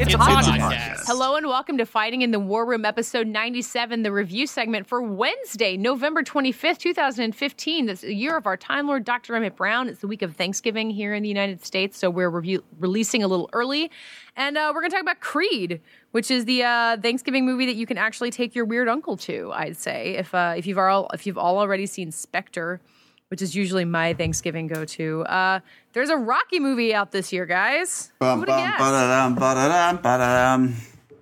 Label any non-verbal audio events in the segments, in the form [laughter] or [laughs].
It's, It's a a podcast. podcast. Hello and welcome to Fighting in the War Room, episode 97, the review segment for Wednesday, November 25th, 2015. This is the year of our Time Lord, Dr. Emmett Brown. It's the week of Thanksgiving here in the United States, so we're review- releasing a little early. And uh, we're going to talk about Creed, which is the uh, Thanksgiving movie that you can actually take your weird uncle to, I'd say. If, uh, if, you've all, if you've all already seen Spectre, which is usually my Thanksgiving go to, uh, there's a Rocky movie out this year, guys. Bum, bum, ba-da-dum, ba-da-dum, ba-da-dum.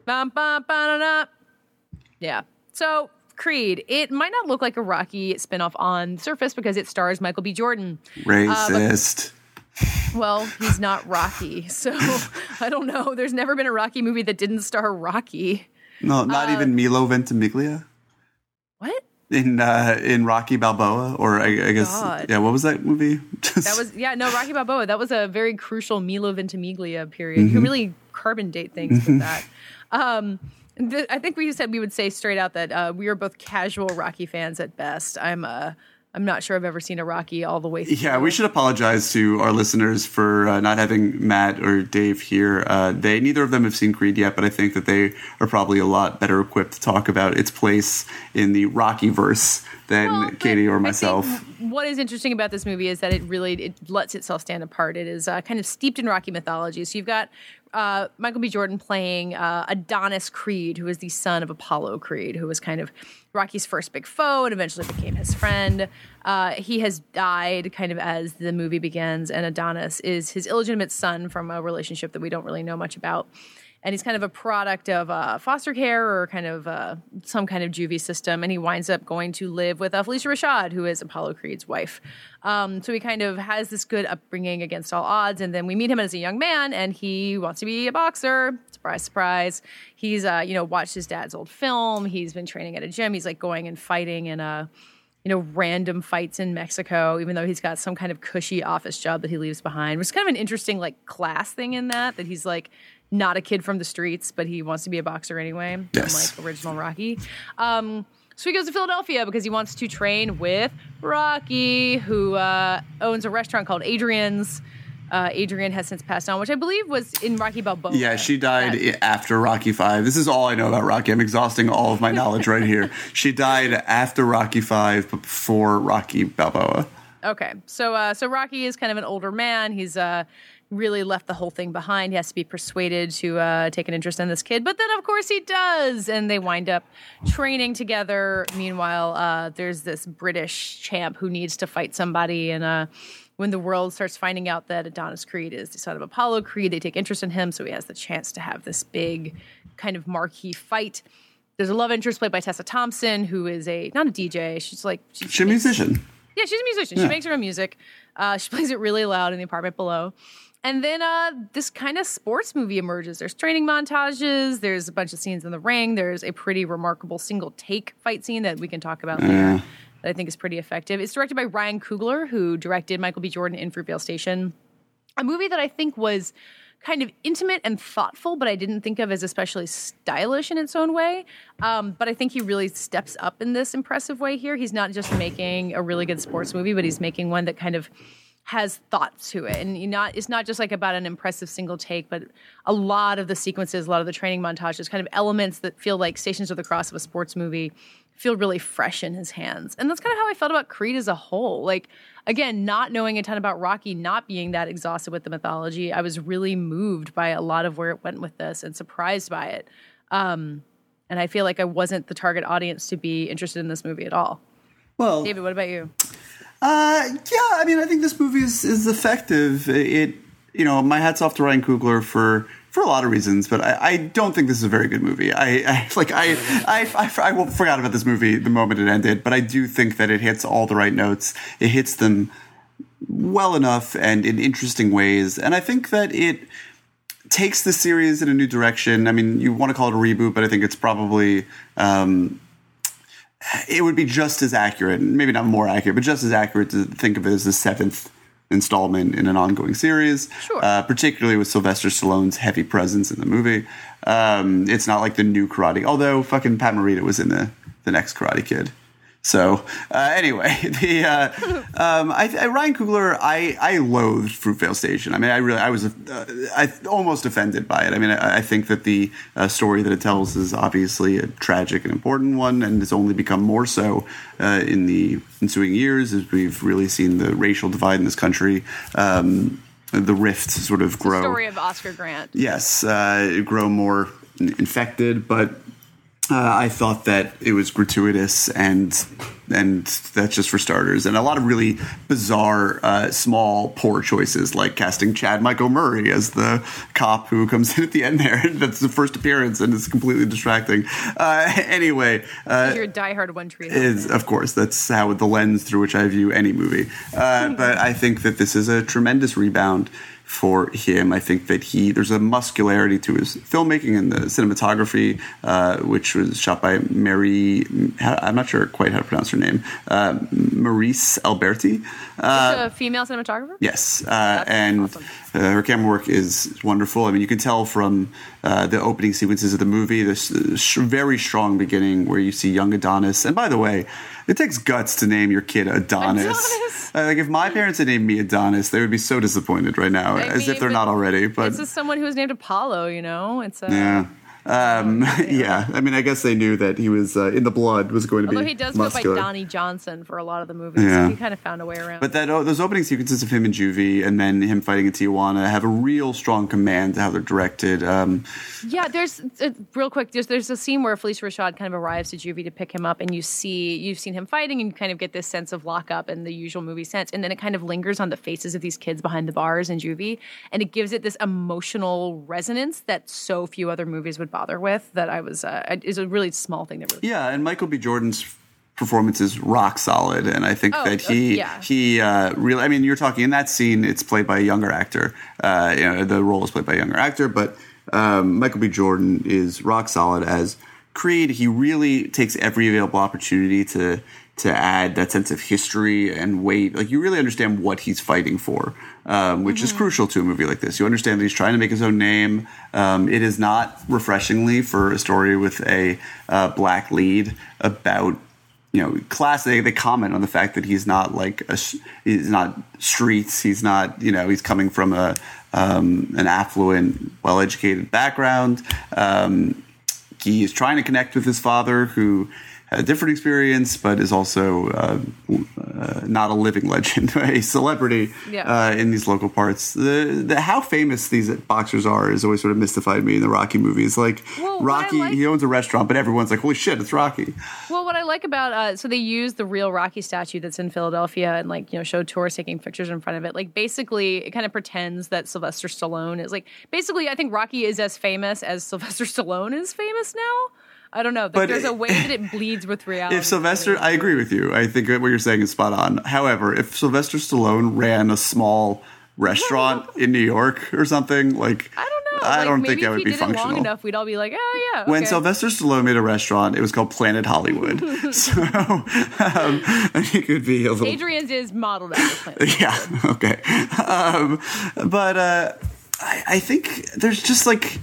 Bum, bum. Yeah. So Creed, it might not look like a Rocky spinoff on the surface because it stars Michael B. Jordan. Racist. [laughs] Well, he's not Rocky, so [laughs] I don't know. There's never been a Rocky movie that didn't star Rocky. no, not uh, even Milo Ventimiglia What? In uh, in Rocky Balboa, or I, I guess God. yeah. What was that movie? That was yeah, no, Rocky Balboa. That was a very crucial Milo Ventimiglia period. You can really carbon date things with that. Um, th- I think we said we would say straight out that uh, we are both casual Rocky fans at best. I'm uh, I'm not sure I've ever seen a Rocky all the way through. Yeah, we should apologize to our listeners for uh, not having Matt or Dave here. Uh, they neither of them have seen Creed yet, but I think that they are probably a lot better equipped to talk about its place in the Rocky verse than Well, Katey or myself. What is interesting about this movie is that it really it lets itself stand apart. It is uh, kind of steeped in Rocky mythology. So you've got uh, Michael B. Jordan playing uh, Adonis Creed, who is the son of Apollo Creed, who was kind of Rocky's first big foe and eventually became his friend. Uh, he has died kind of as the movie begins, and Adonis is his illegitimate son from a relationship that we don't really know much about and he's kind of a product of uh, foster care or kind of uh, some kind of juvie system, and he winds up going to live with uh, Phylicia Rashad, who is Apollo Creed's wife. Um, so he kind of has this good upbringing against all odds, and then we meet him as a young man, and he wants to be a boxer. Surprise, surprise! He's uh, you know watched his dad's old film. He's been training at a gym. He's like going and fighting in a you know, random fights in Mexico, even though he's got some kind of cushy office job that he leaves behind, which is kind of an interesting like class thing in that, that he's like not a kid from the streets, but he wants to be a boxer anyway, Yes. unlike original Rocky. Um, so he goes to Philadelphia because he wants to train with Rocky, who uh, owns a restaurant called Adrian's. Uh, Adrian has since passed on, which I believe was in Rocky Balboa. Yeah, she died That- after Rocky Five. This is all I know about Rocky. I'm exhausting all of my [laughs] knowledge right here. She died after Rocky Five, but before Rocky Balboa. Okay, so uh, so Rocky is kind of an older man. He's uh, really left the whole thing behind. He has to be persuaded to uh, take an interest in this kid, but then of course he does, and they wind up training together. Meanwhile, uh, there's this British champ who needs to fight somebody, and uh, when the world starts finding out that Adonis Creed is the son of Apollo Creed, they take interest in him, so he has the chance to have this big kind of marquee fight. There's a love interest played by Tessa Thompson, who is a not a DJ. She's like she's She's a musician. yeah, she's a musician. Yeah. She makes her own music. Uh, she [laughs] plays it really loud in the apartment below. And then uh, this kind of sports movie emerges. There's training montages. There's a bunch of scenes in the ring. There's a pretty remarkable single take fight scene that we can talk about later that I think is pretty effective. It's directed by Ryan Coogler, who directed Michael B. Jordan in Fruitvale Station, a movie that I think was kind of intimate and thoughtful, but I didn't think of as especially stylish in its own way. Um, but I think he really steps up in this impressive way here. He's not just making a really good sports movie, but he's making one that kind of has thought to it, and you not it's not just like about an impressive single take, but a lot of the sequences, a lot of the training montages, kind of elements that feel like Stations of the Cross of a sports movie feel really fresh in his hands. And that's kind of how I felt about Creed as a whole. Like, again, not knowing a ton about Rocky, not being that exhausted with the mythology, I was really moved by a lot of where it went with this and surprised by it. Um, and I feel like I wasn't the target audience to be interested in this movie at all. Well, David, what about you? Uh, yeah, I mean, I think this movie is, is effective. It, you know, my hat's off to Ryan Coogler for for a lot of reasons, but I, I don't think this is a very good movie. I, I [laughs] like I, I, I, I forgot about this movie the moment it ended, but I do think that it hits all the right notes. It hits them well enough and in interesting ways, and I think that it takes the series in a new direction. I mean, you want to call it a reboot, but I think it's probably um, it would be just as accurate, maybe not more accurate, but just as accurate to think of it as the seventh installment in an ongoing series. Sure. Uh, particularly with Sylvester Stallone's heavy presence in the movie. Um, it's not like the new Karate, although fucking Pat Morita was in the the next Karate Kid. So uh, anyway, [laughs] the uh, um, I, I, Ryan Coogler, I I loathed Fruitvale Station. I mean, I really I was uh, I almost offended by it. I mean, I, I think that the uh, story that it tells is obviously a tragic and important one, and it's only become more so uh, in the ensuing years as we've really seen the racial divide in this country. Um, the rifts sort of grow. The story of Oscar Grant. Yes, uh, grow more infected, but uh, I thought that it was gratuitous and and that's just for starters. And a lot of really bizarre uh, small poor choices like casting Chad Michael Murray as the cop who comes [laughs] in at the end there. [laughs] That's the first appearance and it's completely distracting. Uh, [laughs] anyway uh, you're diehard one tree is of course that's how the lens through which I view any movie. Uh, but I think that this is a tremendous rebound for him. I think that he there's a muscularity to his filmmaking and the cinematography, uh, which was shot by Mary. I'm not sure quite how to pronounce her name, uh, Maryse Alberti. Uh, a female cinematographer. Yes, uh, and awesome. Uh, her camera work is wonderful. I mean, you can tell from uh, the opening sequences of the movie, this very strong beginning where you see young Adonis. And by the way, it takes guts to name your kid Adonis. Adonis. Uh, [laughs] like if my parents had named me Adonis, they would be so disappointed right now, I as mean, if they're not already. But this is someone who was named Apollo. You know, it's a, yeah. Um, [laughs] yeah, I mean, I guess they knew that he was uh, in the blood was going to Although be. he does muscular. go by Donnie Johnson for a lot of the movies, yeah. so he kind of found a way around. But that oh, those opening sequences of him in Juvie and then him fighting in Tijuana have a real strong command to how they're directed. Um, yeah, there's uh, real quick. There's there's a scene where Phylicia Rashad kind of arrives to Juvie to pick him up, and you see you've seen him fighting, and you kind of get this sense of lockup and the usual movie sense, and then it kind of lingers on the faces of these kids behind the bars in Juvie, and it gives it this emotional resonance that so few other movies would bother with. That I was uh, is a really small thing that really. Yeah, and Michael B. Jordan's performance is rock solid, and I think oh, that he uh, yeah. he uh, really. I mean, you're talking in that scene; it's played by a younger actor. Uh, you know, the role is played by a younger actor, but um, Michael B. Jordan is rock solid as Creed. He really takes every available opportunity to to add that sense of history and weight. Like you really understand what he's fighting for, um, which mm-hmm. is crucial to a movie like this. You understand that he's trying to make his own name. Um, it is not refreshingly for a story with a uh, black lead about you know class. They, they comment on the fact that he's not like a, he's not streets. He's not you know he's coming from a um, an affluent, well educated background. Um, he is trying to connect with his father, who had a different experience, but is also uh, uh, not a living legend, [laughs] a celebrity yeah. uh, in these local parts. The, the, how famous these boxers are has always sort of mystified me in the Rocky movies. Like well, Rocky, like, he owns a restaurant, but everyone's like, "Holy shit, it's Rocky!" Well, what I like about uh, so they use the real Rocky statue that's in Philadelphia and like you know show tourists taking pictures in front of it. Like basically, it kind of pretends that Sylvester Stallone is like basically. I think Rocky is as famous as [laughs] Sylvester Stallone is famous now. I don't know. But there's a way that it [laughs] bleeds with reality. If Sylvester, I agree with you. I think what you're saying is spot on. However, if Sylvester Stallone ran a small restaurant [laughs] in New York or something, like I don't know. I like, don't think that would be functional. long enough, we'd all be like, oh yeah. Okay. When Sylvester Stallone made a restaurant, it was called Planet Hollywood. [laughs] so um, it could be a little. Adrian's is modeled after Planet. yeah. Okay. Um, but uh, I, I think there's just like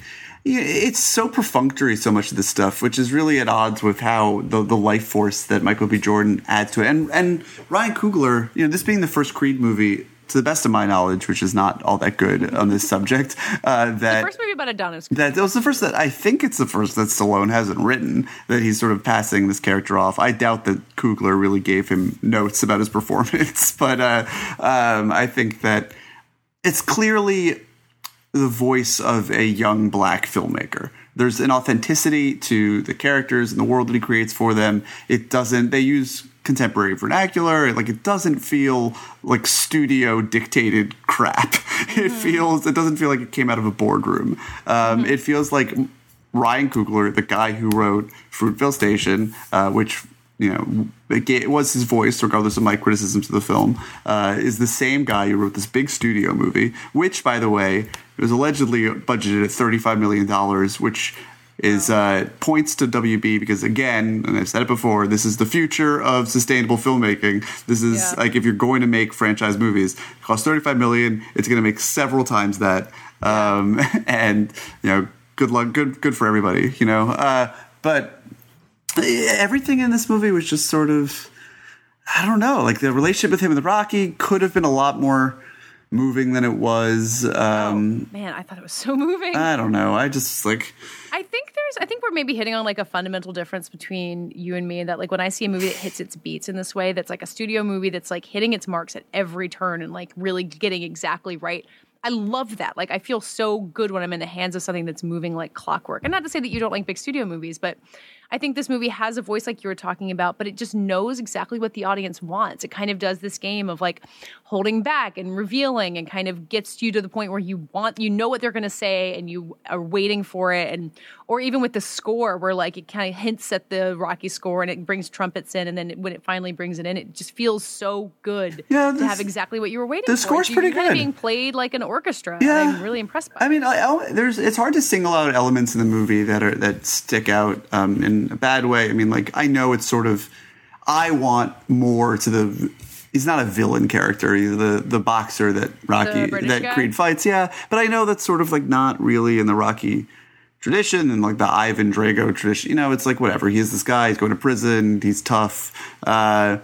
it's so perfunctory, so much of this stuff, which is really at odds with how the, the life force that Michael B. Jordan adds to it. And and Ryan Coogler, you know, this being the first Creed movie, to the best of my knowledge, which is not all that good on this subject, uh, that the first movie about Adonis. That was the first that I think it's the first that Stallone hasn't written. That he's sort of passing this character off. I doubt that Coogler really gave him notes about his [laughs] performance, but uh, um, I think that it's clearly the voice of a young black filmmaker. There's an authenticity to the characters and the world that he creates for them. It doesn't, they use contemporary vernacular. Like it doesn't feel like studio dictated crap. [laughs] It feels, it doesn't feel like it came out of a boardroom. Um, mm-hmm. It feels like Ryan Coogler, the guy who wrote Fruitvale Station, uh, which you know, it was his voice, regardless of my criticisms of the film, uh, is the same guy who wrote this big studio movie, which, by the way, was allegedly budgeted at $35 million, which is uh, points to WB because again, and I've said it before, this is the future of sustainable filmmaking. This is Yeah. like if you're going to make franchise movies, it costs 35 million. It's going to make several times that, um, [laughs] and you know, good luck, good good for everybody, you know. Uh, but everything in this movie was just sort of, I don't know, like the relationship with him and the Rocky could have been a lot more moving than it was. Um, Man, I thought it was so moving. I don't know. I just like. I think there's I think we're maybe hitting on like a fundamental difference between you and me that like when I see a movie that hits its beats in this way that's like a studio movie that's like hitting its marks at every turn and like really getting exactly right. I love that. Like I feel so good when I'm in the hands of something that's moving like clockwork. And not to say that you don't like big studio movies, but I think this movie has a voice like you were talking about, but it just knows exactly what the audience wants. It kind of does this game of like holding back and revealing and kind of gets you to the point where you want you know what they're going to say and you are waiting for it and or even with the score where like it kind of hints at the Rocky score and it brings trumpets in and then when it finally brings it in it just feels so good Yeah, to have exactly what you were waiting the for. The score's pretty good. being played like an orchestra. Yeah. I'm really impressed by it. I mean, I, I, there's it's hard to single out elements in the movie that are that stick out um, in a bad way. I mean, like I know it's sort of I want more to the. He's not a villain character. He's the the boxer that Rocky that guy? Creed fights. Yeah, but I know that's sort of like not really in the Rocky tradition and like the Ivan Drago tradition. You know, it's like whatever. He's this guy. He's going to prison. He's tough. Uh,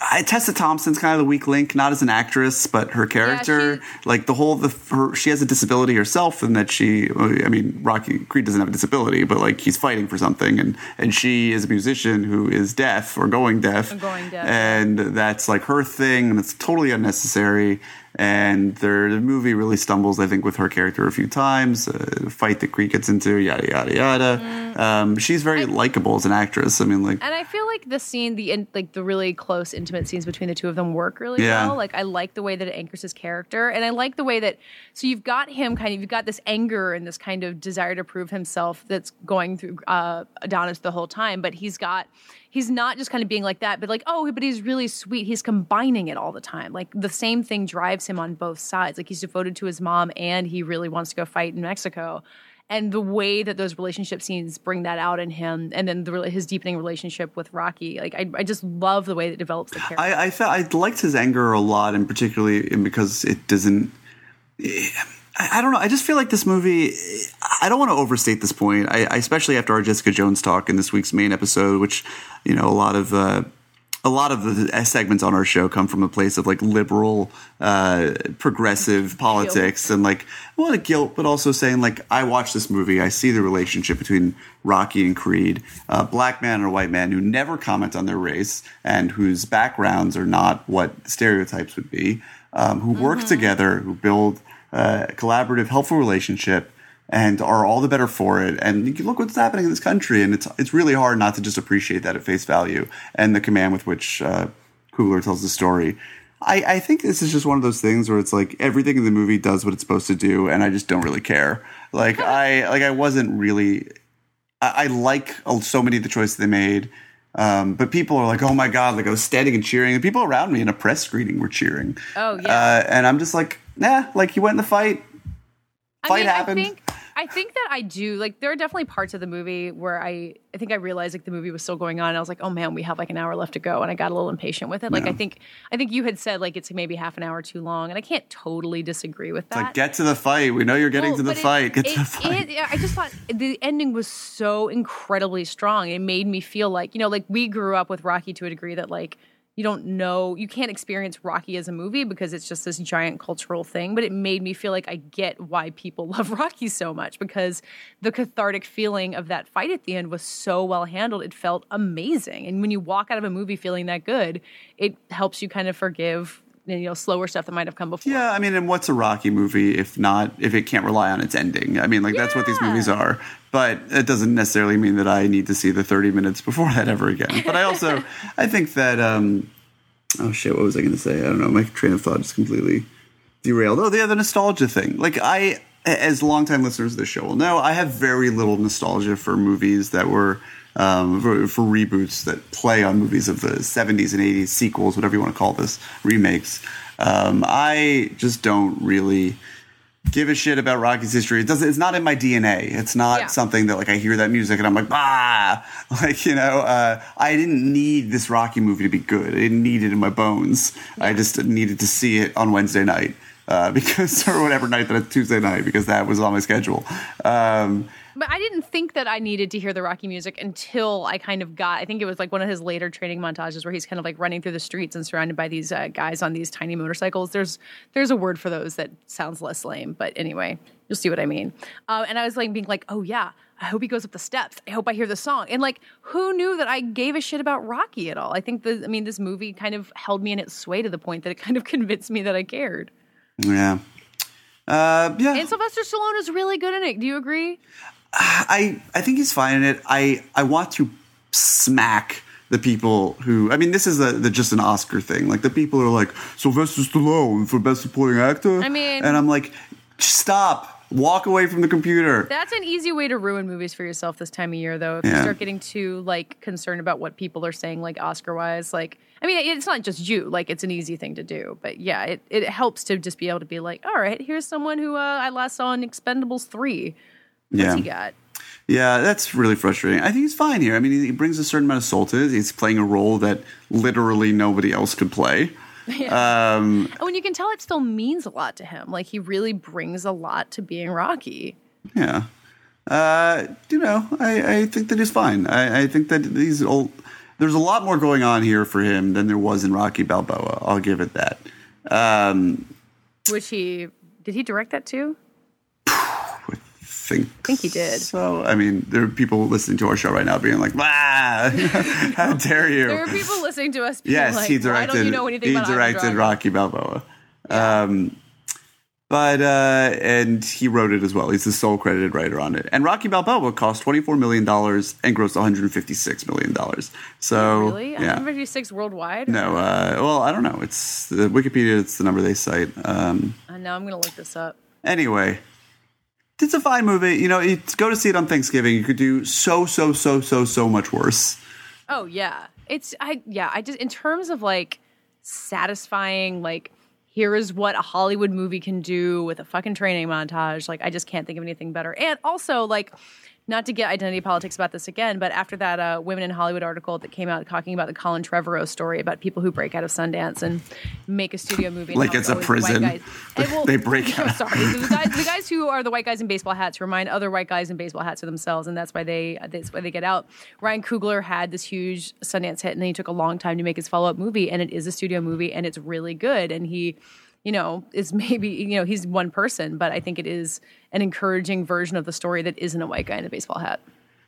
I, Tessa Thompson's kind of the weak link, not as an actress, but her character, she- like the whole the her, she has a disability herself, and that she, I mean, Rocky Creed doesn't have a disability, but like he's fighting for something, and and she is a musician who is deaf or going deaf, Or going deaf. and that's like her thing, and it's totally unnecessary. And their the movie really stumbles, I think, with her character a few times. Uh, fight that Creed gets into, yada yada yada. Um, she's very likable as an actress. I mean, like And I feel like the scene, the in, like the really close, intimate scenes between the two of them work really Yeah. well. Like I like the way that it anchors his character, and I like the way that so you've got him kind of you've got this anger and this kind of desire to prove himself that's going through uh, Adonis the whole time, but he's got he's not just kind of being like that, but like oh, but he's really sweet. He's combining it all the time. Like the same thing drives him on both sides. Like he's devoted to his mom, and he really wants to go fight in Mexico and the way that those relationship scenes bring that out in him, and then the, his deepening relationship with Rocky, like I, I just love the way that develops the character. I, I felt I liked his anger a lot, and particularly because it doesn't. Eh, I, I don't know. I just feel like this movie. I don't want to overstate this point. I, I especially after our Jessica Jones talk in this week's main episode, which you know a lot of. Uh, a lot of the segments on our show come from a place of like liberal, uh, progressive politics and like, a lot of guilt, but also saying like, I watch this movie, I see the relationship between Rocky and Creed, a black man and a white man who never comment on their race and whose backgrounds are not what stereotypes would be, um, who work together, who build uh, collaborative, helpful relationship and are all the better for it. And you look what's happening in this country, and it's it's really hard not to just appreciate that at face value and the command with which uh, tells the story. I, I think this is just one of those things where it's like everything in the movie does what it's supposed to do, and I just don't really care. Like I like I wasn't really. I, I like so many of the choices they made. Um, but people are like, "Oh my god!" Like I was standing and cheering, and people around me in a press screening were cheering. Oh, yeah. uh, and I'm just like, "Nah." Like he went in the fight. I fight mean, happened. I think I think that I do like there are definitely parts of the movie where I I think I realized like the movie was still going on. And I was like, oh man, we have like an hour left to go, and I got a little impatient with it. Like I think I think you had said like it's maybe half an hour too long, and I can't totally disagree with that. Like, get to the fight. We know you're getting Well, to the it- fight. Get it- to the fight. it- yeah, I just thought the ending was so incredibly strong. It made me feel like, you know, like we grew up with Rocky to a degree that like you don't know, you can't experience Rocky as a movie because it's just this giant cultural thing, but it made me feel like I get why people [laughs] love Rocky so much because the cathartic feeling of that fight at the end was so well handled. It felt amazing. And when you walk out of a movie feeling that good, it helps you kind of forgive you know slower stuff that might have come before. yeah, I mean, and what's a Rocky movie if not if it can't rely on its ending? I mean, like that's what these movies are. But it doesn't necessarily mean that I need to see the 30 minutes before that ever again. But I also [laughs] I think that um oh shit, what was I going to say? I don't know. My train of thought just completely derailed. Oh, yeah, the nostalgia thing. Like I as longtime listeners of the show will know, I have very little nostalgia for movies that were um, for, for reboots that play on movies of the 70s and 80s, sequels, whatever you want to call this, remakes. Um, I just don't really give a shit about Rocky's history. It doesn't. It's not in my DNA. It's not Yeah. something that like I hear that music and I'm like, ah, [laughs] like you know. Uh, I didn't need this Rocky movie to be good. I didn't need it in my bones. I just needed to see it on Wednesday night uh, [laughs] because or whatever night that Tuesday night because that was on my schedule. Um, But I didn't think that I needed to hear the Rocky music until I kind of got. I think it was like one of his later training montages where he's kind of like running through the streets and surrounded by these uh, guys on these tiny motorcycles. There's there's a word for those that sounds less lame, but anyway, you'll see what I mean. Uh, and I was like being like, oh yeah. I hope he goes up the steps. I hope I hear the song. And like, who knew that I gave a shit about Rocky at all? I think the, I mean, this movie kind of held me in its sway to the point that it kind of [laughs] convinced me that I cared. Yeah. Uh, yeah. And Sylvester Stallone is really good in it. Do you agree? I I think he's fine in it. I I want to smack the people who I mean this is a, the, just an Oscar thing. Like the people are like Sylvester Stallone for best supporting actor. I mean- and I'm like, stop. Walk away from the computer. That's an easy way to ruin movies for yourself this time of year, though. If you start getting too like concerned about what people are saying, like Oscar wise, like I mean, it's not just you. Like it's an easy thing to do, but yeah, it it helps to just be able to be like, all right, here's someone who uh, I last saw in Expendables three. What's Yeah. he got? Yeah, that's really frustrating. I think he's fine here. I mean, he, he brings a certain amount of soul to it. He's playing a role that literally nobody else could play. [laughs] Um, Oh, and you can tell it still means a lot to him. Like he really brings a lot to being Rocky. Yeah. Uh, you know, I, I think that he's fine. I, I think that he's old. There's a lot more going on here for him than there was in Rocky Balboa. I'll give it that. Um, Which he did he direct that too? I think, think he did. So, I mean, there are people listening to our show right now being like, "Ah, [laughs] how [laughs] dare you!" There are people listening to us. Being yes, like, he Why directed. don't you know anything he about directed Rocky Balboa. Um, but uh, and he wrote it as well. He's the sole credited writer on it. And Rocky Balboa cost twenty four million dollars and grossed one hundred fifty six million dollars. So Really? yeah. 156 worldwide? No, uh, well, I don't know. It's the Wikipedia. It's the number they cite. Um, Uh, now I'm going to look this up. anyway, it's a fine movie. You know, it's, go to see it on Thanksgiving. You could do so, so, so, so, so much worse. Oh yeah. It's I yeah, I just in terms of like satisfying like here is what a Hollywood movie can do with a fucking training montage. Like I just can't think of anything better. And also like not to get identity politics about this again, but after that uh, Women in Hollywood article that came out talking about the Colin Trevorrow story about people who break out of Sundance and make a studio movie, Like it's a prison. guys- And, [laughs] well, They break [laughs] out. Sorry, the guys, the guys who are the white guys in baseball hats remind other white guys in baseball hats of themselves, and that's why they that's why they get out. Ryan Coogler had this huge Sundance hit, and then he took a long time to make his follow up movie, and it is a studio movie, and it's really good, and he. You know, is maybe you know he's one person, but I think it is an encouraging version of the story that isn't a white guy in a baseball hat.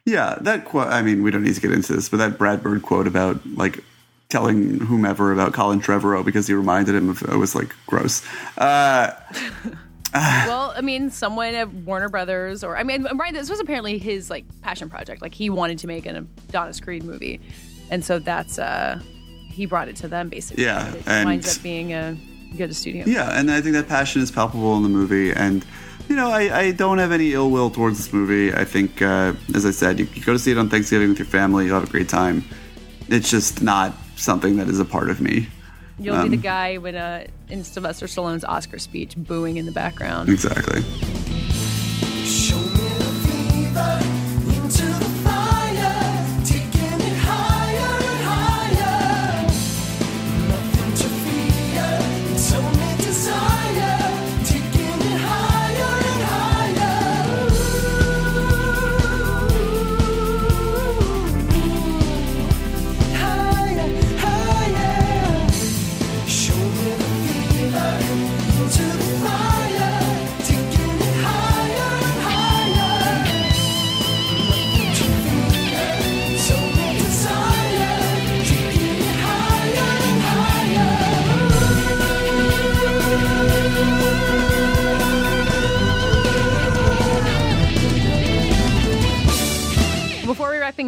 Yeah, that quote. I mean, we don't need to get into this, but that Brad Bird quote about like telling whomever about Colin Trevorrow because he reminded him of it was like gross. Uh, [laughs] well, I mean, someone at Warner Brothers, or I mean, right? This was apparently his like passion project. Like he wanted to make an Adonis Creed movie, and so that's uh he brought it to them basically. Yeah, it and- winds up being a good studio. yeah, and I think that passion is palpable in the movie, and you know, I, I don't have any ill will towards this movie. I think, uh, as I said, you, you go to see it on Thanksgiving with your family, you'll have a great time. It's just not something that is a part of me. You'll Um, be the guy when uh in Sylvester Stallone's Oscar speech, booing in the background. Exactly.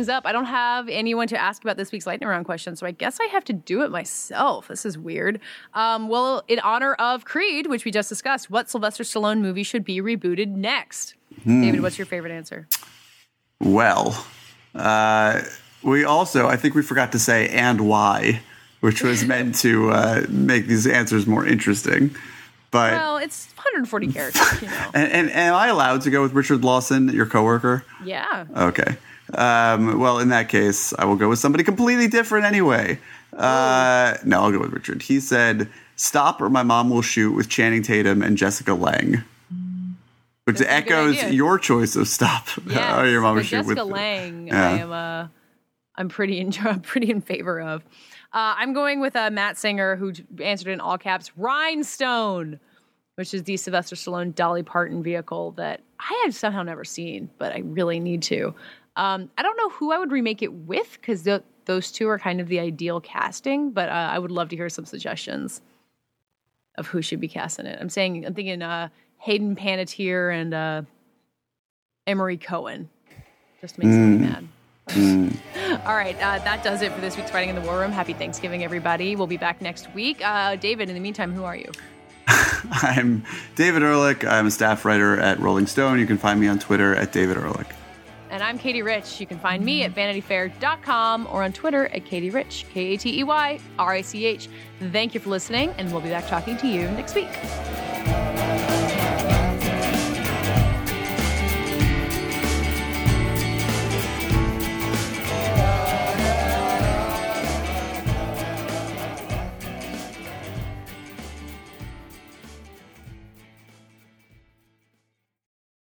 Things up, I don't have anyone to ask about this week's lightning round question, so I guess I have to do it myself. This is weird. Um, well, in honor of Creed, which we just discussed, what Sylvester Stallone movie should be rebooted next? David, what's your favorite answer? Well, uh, we also, I think we forgot to say and why, which was [laughs] meant to uh, make these answers more interesting. But Well, it's 140 characters, you know. [laughs] and, and am I allowed to go with Richard Lawson, your coworker? Yeah. Okay. Um, well, in that case, I will go with somebody completely different anyway. Uh, no, I'll go with Richard. He said, "Stop, or my mom will shoot." With Channing Tatum and Jessica Lange, which That's echoes your choice of "Stop." [laughs] Yes, or your mom will shoot Jessica with Lang, Yeah. I am uh, I'm pretty in, [laughs] I'm pretty in favor of. Uh, I'm going with uh, Matt Singer, who answered in all caps, Rhinestone, which is the Sylvester Stallone Dolly Parton vehicle that I have somehow never seen, but I really need to. Um, I don't know who I would remake it with because th- those two are kind of the ideal casting, but uh, I would love to hear some suggestions of who should be casting it. I'm saying I'm thinking uh, Hayden Panettiere and uh, Emory Cohen. Just makes me mad. [laughs] All right, uh, that does it for this week's Fighting in the War Room. Happy Thanksgiving, everybody. We'll be back next week. Uh, David, in the meantime, who are you? [laughs] I'm David Ehrlich. I'm a staff writer at Rolling Stone. You can find me on Twitter at David Ehrlich. And I'm Katey Rich. You can find me at vanityfair.com or on Twitter at Katey Rich, K A T E Y R I C H. Thank you for listening, and we'll be back talking to you next week.